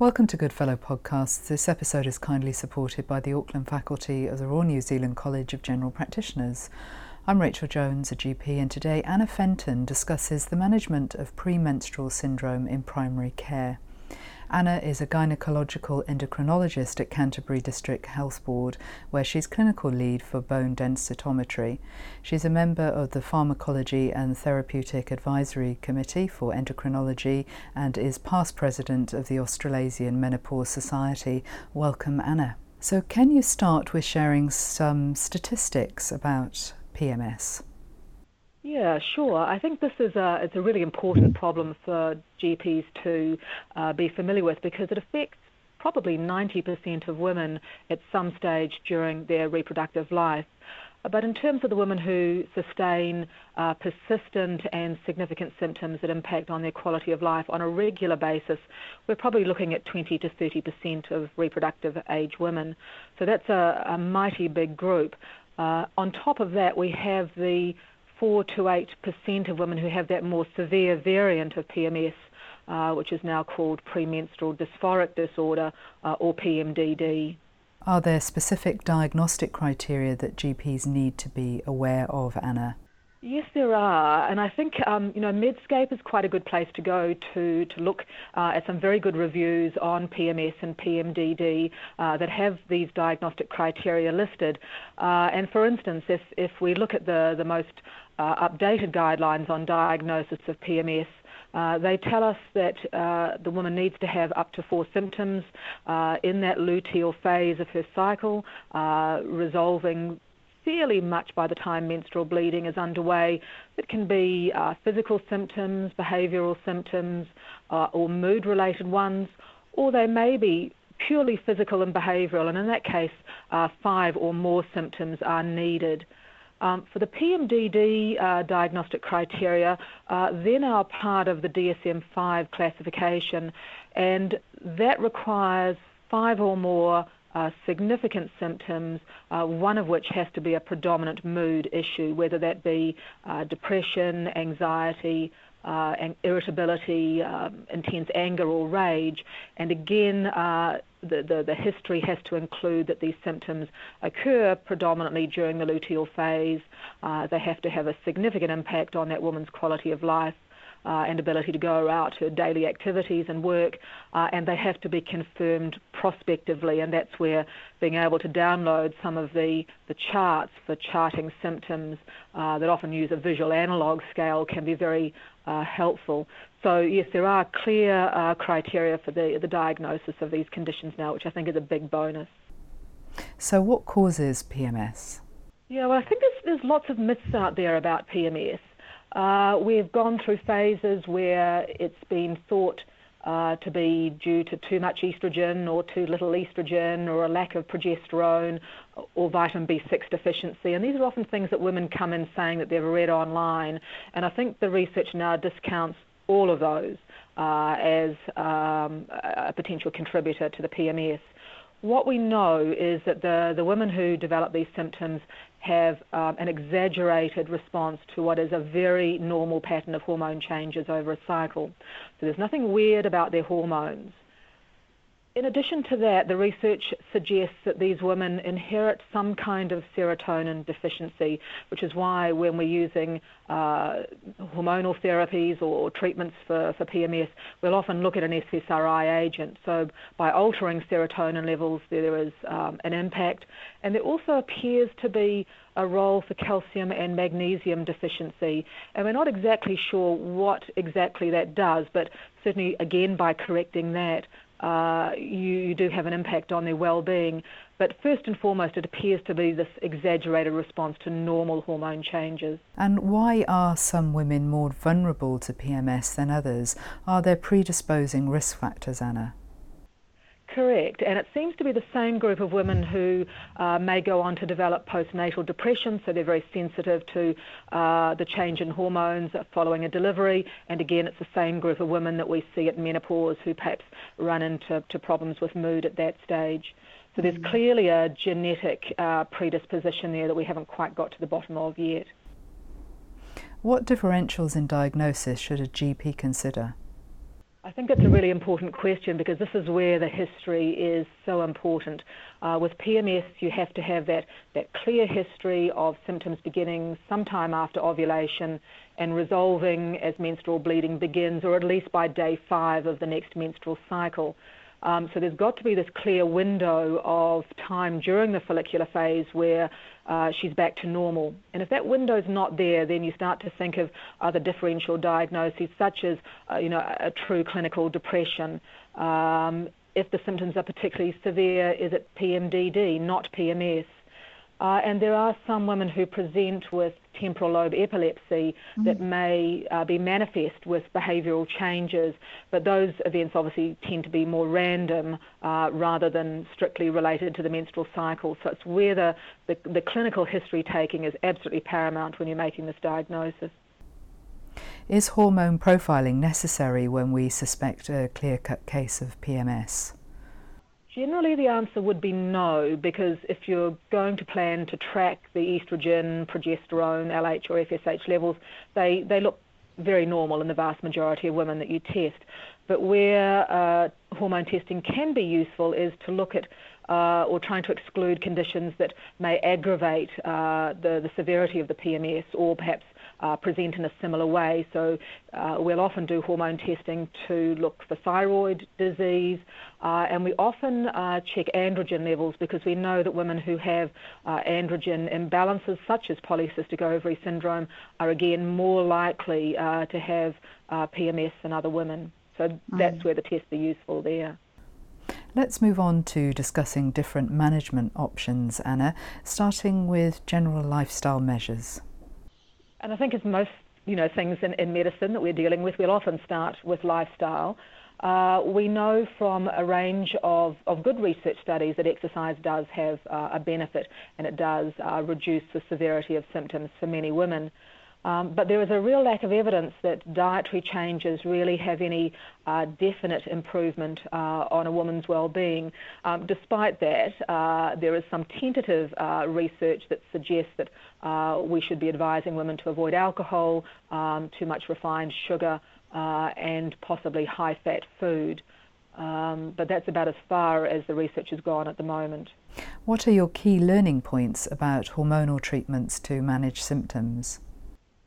Welcome to Goodfellow Podcasts. This episode is kindly supported by the Auckland faculty of the Royal New Zealand College of General Practitioners. I'm Rachel Jones, a GP, and today Anna Fenton discusses the management of premenstrual syndrome in primary care. Anna is a gynecological endocrinologist at Canterbury District Health Board, where she's clinical lead for bone densitometry. She's a member of the Pharmacology and Therapeutic Advisory Committee for Endocrinology and is past president of the Australasian Menopause Society. Welcome, Anna. So, can you start with sharing some statistics about PMS? Yeah, sure. I think this is a it's a really important problem for GPs to uh, be familiar with because it affects probably 90% of women at some stage during their reproductive life. But in terms of the women who sustain uh, persistent and significant symptoms that impact on their quality of life on a regular basis, we're probably looking at 20 to 30% of reproductive age women. So that's a, a mighty big group. Uh, on top of that, we have the 4 to 8 percent of women who have that more severe variant of PMS, uh, which is now called premenstrual dysphoric disorder uh, or PMDD. Are there specific diagnostic criteria that GPs need to be aware of, Anna? Yes, there are, and I think um, you know Medscape is quite a good place to go to to look uh, at some very good reviews on PMS and PMDD uh, that have these diagnostic criteria listed. Uh, and for instance, if if we look at the the most uh, updated guidelines on diagnosis of PMS, uh, they tell us that uh, the woman needs to have up to four symptoms uh, in that luteal phase of her cycle, uh, resolving fairly much by the time menstrual bleeding is underway. It can be uh, physical symptoms, behavioural symptoms, or mood related ones, or they may be purely physical and behavioural, and in that case, five or more symptoms are needed. Um, for the PMDD uh, diagnostic criteria, uh, they're part of the DSM 5 classification, and that requires five or more uh, significant symptoms, uh, one of which has to be a predominant mood issue, whether that be uh, depression, anxiety, uh, and irritability, um, intense anger or rage. And again, uh, the, the, the, history has to include that these symptoms occur predominantly during the luteal phase. Uh, they have to have a significant impact on that woman's quality of life and ability to go out to daily activities and work, uh, and they have to be confirmed prospectively, and that's where being able to download some of the, the charts for charting symptoms uh, that often use a visual analog scale can be very uh, helpful. So yes, there are clear uh, criteria for the, the diagnosis of these conditions now, which I think is a big bonus. So what causes PMS? Yeah, well, I think there's, there's lots of myths out there about PMS. Uh, we've gone through phases where it's been thought uh, to be due to too much estrogen or too little estrogen or a lack of progesterone or vitamin B6 deficiency. And these are often things that women come in saying that they've read online. And I think the research now discounts all of those uh, as um, a potential contributor to the PMS. What we know is that the, the women who develop these symptoms have um, an exaggerated response to what is a very normal pattern of hormone changes over a cycle. So there's nothing weird about their hormones. In addition to that, the research suggests that these women inherit some kind of serotonin deficiency, which is why when we're using uh, hormonal therapies or treatments for, for PMS, we'll often look at an SSRI agent. So by altering serotonin levels, there is um, an impact. And there also appears to be a role for calcium and magnesium deficiency. And we're not exactly sure what exactly that does, but certainly, again, by correcting that, uh, you, you, do have an impact on their well-being. But first and foremost, it appears to be this exaggerated response to normal hormone changes. And why are some women more vulnerable to PMS than others? Are there predisposing risk factors, Anna? Correct, and it seems to be the same group of women who uh, may go on to develop postnatal depression, so they're very sensitive to uh, the change in hormones following a delivery. And again, it's the same group of women that we see at menopause who perhaps run into problems with mood at that stage. So there's mm. clearly a genetic uh, predisposition there that we haven't quite got to the bottom of yet. What differentials in diagnosis should a GP consider? I think it's a really important question because this is where the history is so important. Uh, with PMS, you have to have that, that clear history of symptoms beginning sometime after ovulation and resolving as menstrual bleeding begins, or at least by day five of the next menstrual cycle. Um, so there's got to be this clear window of time during the follicular phase where uh, she's back to normal. And if that window's not there, then you start to think of other differential diagnoses such as, uh, you know, a true clinical depression. Um, if the symptoms are particularly severe, is it PMDD, not PMS? Uh, and there are some women who present with temporal lobe epilepsy mm-hmm. that may uh, be manifest with behavioural changes, but those events obviously tend to be more random uh, rather than strictly related to the menstrual cycle. So it's where the, the, the clinical history taking is absolutely paramount when you're making this diagnosis. Is hormone profiling necessary when we suspect a clear cut case of PMS? Generally, the answer would be no, because if you're going to plan to track the estrogen, progesterone, LH, or FSH levels, they, they look very normal in the vast majority of women that you test. But where uh, hormone testing can be useful is to look at uh, or trying to exclude conditions that may aggravate uh, the, the severity of the PMS or perhaps uh, present in a similar way. So uh, we'll often do hormone testing to look for thyroid disease, uh, and we often uh, check androgen levels because we know that women who have uh, androgen imbalances, such as polycystic ovary syndrome, are again more likely uh, to have PMS than other women. So mm. that's where the tests are useful there. Let's move on to discussing different management options, Anna, starting with general lifestyle measures. And I think as most you know things in, in medicine that we're dealing with, we'll often start with lifestyle. Uh, we know from a range of, of good research studies that exercise does have uh, a benefit and it does uh, reduce the severity of symptoms for many women. Um, but there is a real lack of evidence that dietary changes really have any uh, definite improvement uh, on a woman's well-being. Um, despite that, uh, there is some tentative uh, research that suggests that uh, we should be advising women to avoid alcohol, um, too much refined sugar, uh, and possibly high-fat food. Um, but that's about as far as the research has gone at the moment. What are your key learning points about hormonal treatments to manage symptoms?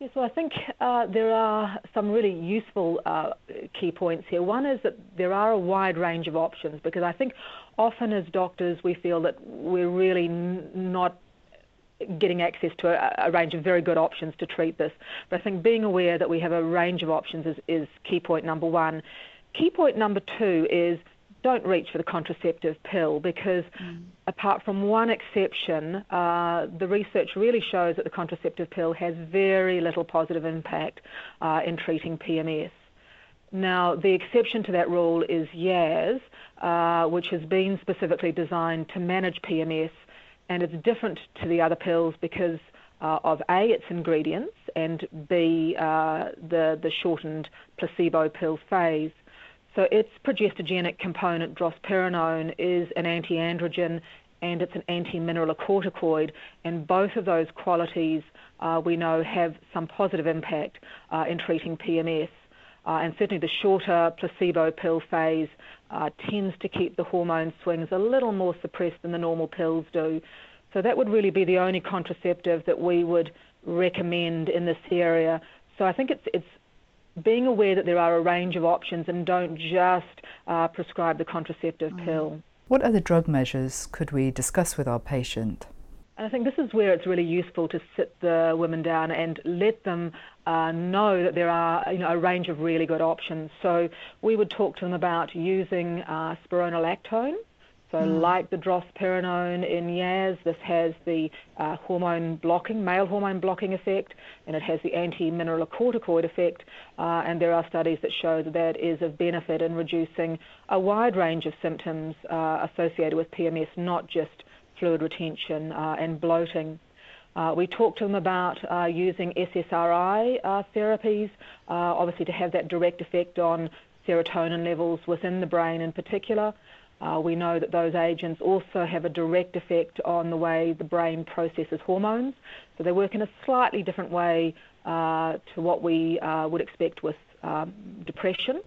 Yes, well, I think uh, there are some really useful uh, key points here. One is that there are a wide range of options because I think often as doctors we feel that we're really n- not getting access to a, a, range of very good options to treat this. But I think being aware that we have a range of options is, is key point number one. Key point number two is don't reach for the contraceptive pill because, mm. apart from one exception, uh, the research really shows that the contraceptive pill has very little positive impact uh, in treating PMS. Now, the exception to that rule is Yaz, uh, which has been specifically designed to manage PMS, and it's different to the other pills because uh, of A, its ingredients, and B, uh, the, the shortened placebo pill phase. So its progestogenic component, drospirenone, is an anti-androgen and it's an anti-mineralocorticoid, and both of those qualities uh, we know have some positive impact uh, in treating PMS. Uh, and certainly the shorter placebo pill phase uh, tends to keep the hormone swings a little more suppressed than the normal pills do. So that would really be the only contraceptive that we would recommend in this area. So I think it's it's being aware that there are a range of options and don't just uh, prescribe the contraceptive mm. pill. What other drug measures could we discuss with our patient? And I think this is where it's really useful to sit the women down and let them uh, know that there are you know, a range of really good options. So we would talk to them about using uh, spironolactone, so, mm. like the drospirenone in Yaz, this has the uh, hormone blocking, male hormone blocking effect, and it has the anti-mineralocorticoid effect. Uh, and there are studies that show that that is of benefit in reducing a wide range of symptoms uh, associated with PMS, not just fluid retention uh, and bloating. Uh, we talked to them about uh, using SSRI uh, therapies, uh, obviously to have that direct effect on serotonin levels within the brain in particular. Uh, we know that those agents also have a direct effect on the way the brain processes hormones. So they work in a slightly different way uh, to what we uh, would expect with um, depression.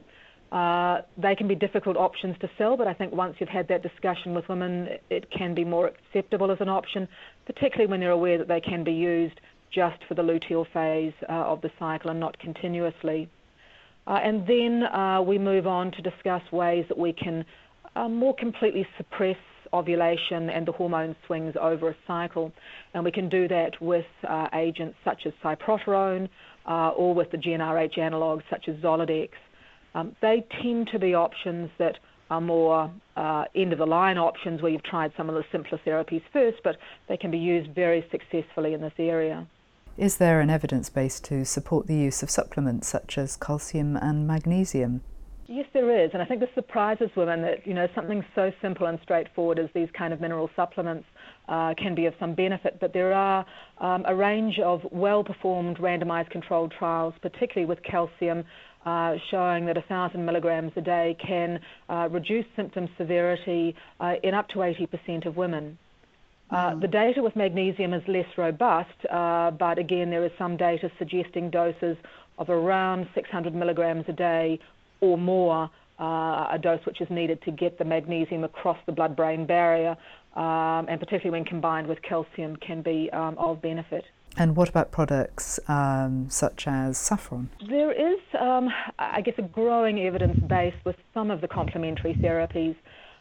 They can be difficult options to sell, but I think once you've had that discussion with women, it can be more acceptable as an option, particularly when they're aware that they can be used just for the luteal phase of the cycle and not continuously. And then we move on to discuss ways that we can uh, more completely suppress ovulation and the hormone swings over a cycle. And we can do that with uh, agents such as cyproterone uh, or with the GnRH analogues such as Zoladex. Um, they tend to be options that are more uh, end of the line options where you've tried some of the simpler therapies first, but they can be used very successfully in this area. Is there an evidence base to support the use of supplements such as calcium and magnesium? Yes, there is, and I think this surprises women that you know something so simple and straightforward as these kind of mineral supplements uh, can be of some benefit. But there are um, a range of well-performed randomized controlled trials, particularly with calcium, uh, showing that 1,000 milligrams a day can uh, reduce symptom severity uh, in up to 80% of women. Uh, mm. the data with magnesium is less robust, uh, but again, there is some data suggesting doses of around 600 milligrams a day or more, uh, a dose which is needed to get the magnesium across the blood-brain barrier, um, and particularly when combined with calcium, can be um, of benefit. And what about products um, such as saffron? There is, um, I guess, a growing evidence base with some of the complementary therapies.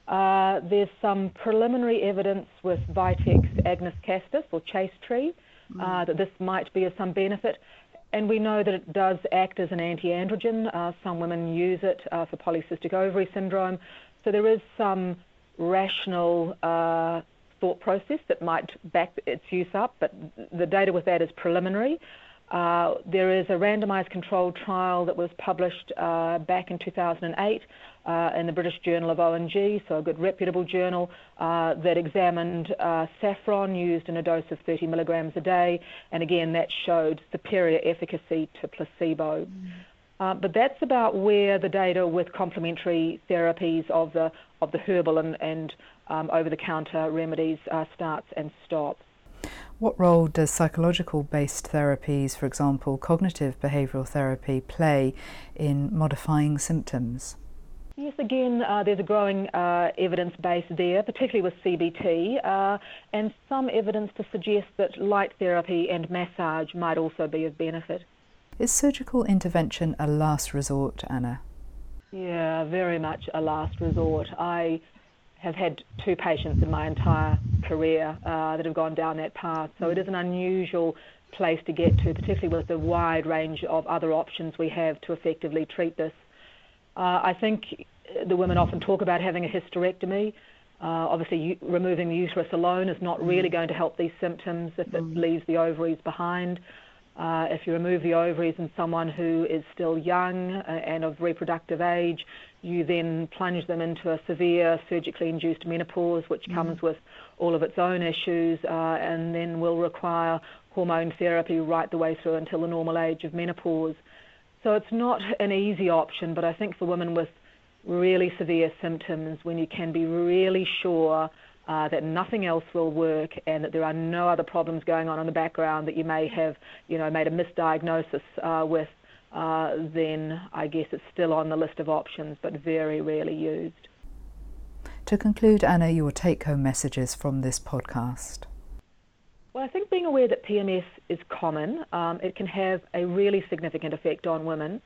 Uh, there's some preliminary evidence with Vitex agnus castus or chaste tree uh, mm. that this might be of some benefit. And we know that it does act as an anti-androgen. Uh, some women use it uh, for polycystic ovary syndrome. So there is some rational uh, thought process that might back its use up, but the data with that is preliminary. Uh, there is a randomized controlled trial that was published uh, back in 2008 uh, in the British Journal of O&G, so a good reputable journal, uh, that examined uh, saffron used in a dose of 30 milligrams a day, and again that showed superior efficacy to placebo. Mm. Uh, but that's about where the data with complementary therapies of the of the herbal and, and um, over-the-counter remedies uh, starts and stops. What role does psychological based therapies, for example, cognitive behavioural therapy, play in modifying symptoms? Yes, again, uh, there's a growing uh, evidence base there, particularly with CBT, uh, and some evidence to suggest that light therapy and massage might also be of benefit. Is surgical intervention a last resort, Anna? Yeah, very much a last resort. I have had two patients in my entire career uh, that have gone down that path, so it is an unusual place to get to, particularly with the wide range of other options we have to effectively treat this. Uh, I think the women often talk about having a hysterectomy. Uh, obviously, removing the uterus alone is not really mm. going to help these symptoms if it mm. leaves the ovaries behind. Uh, if you remove the ovaries in someone who is still young uh, and of reproductive age, you then plunge them into a severe surgically induced menopause, which mm. comes with all of its own issues, uh, and then will require hormone therapy right the way through until the normal age of menopause. So it's not an easy option, but I think for women with really severe symptoms, when you can be really sure uh, that nothing else will work and that there are no other problems going on in the background that you may have, you know, made a misdiagnosis uh, with, uh, then I guess it's still on the list of options, but very rarely used. To conclude, Anna, your take home messages from this podcast. Well, I think being aware that PMS is common, um, it can have a really significant effect on women.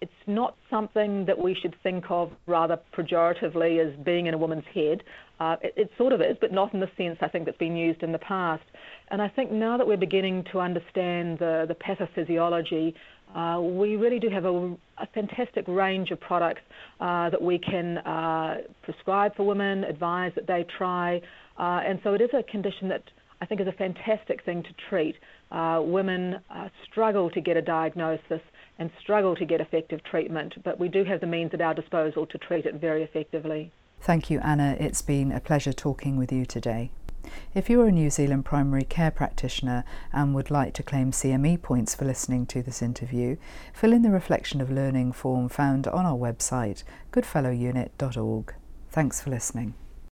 It's not something that we should think of rather pejoratively as being in a woman's head. Uh, it, it, sort of is, but not in the sense I think that's been used in the past. And I think now that we're beginning to understand the, the pathophysiology, uh, we really do have a, a fantastic range of products uh, that we can uh, prescribe for women, advise that they try. Uh, and so it is a condition that I think is a fantastic thing to treat. Uh, women uh, struggle to get a diagnosis and struggle to get effective treatment, but we do have the means at our disposal to treat it very effectively. Thank you, Anna. It's been a pleasure talking with you today. If you are a New Zealand primary care practitioner and would like to claim CME points for listening to this interview, fill in the Reflection of Learning form found on our website, goodfellowunit.org. Thanks for listening.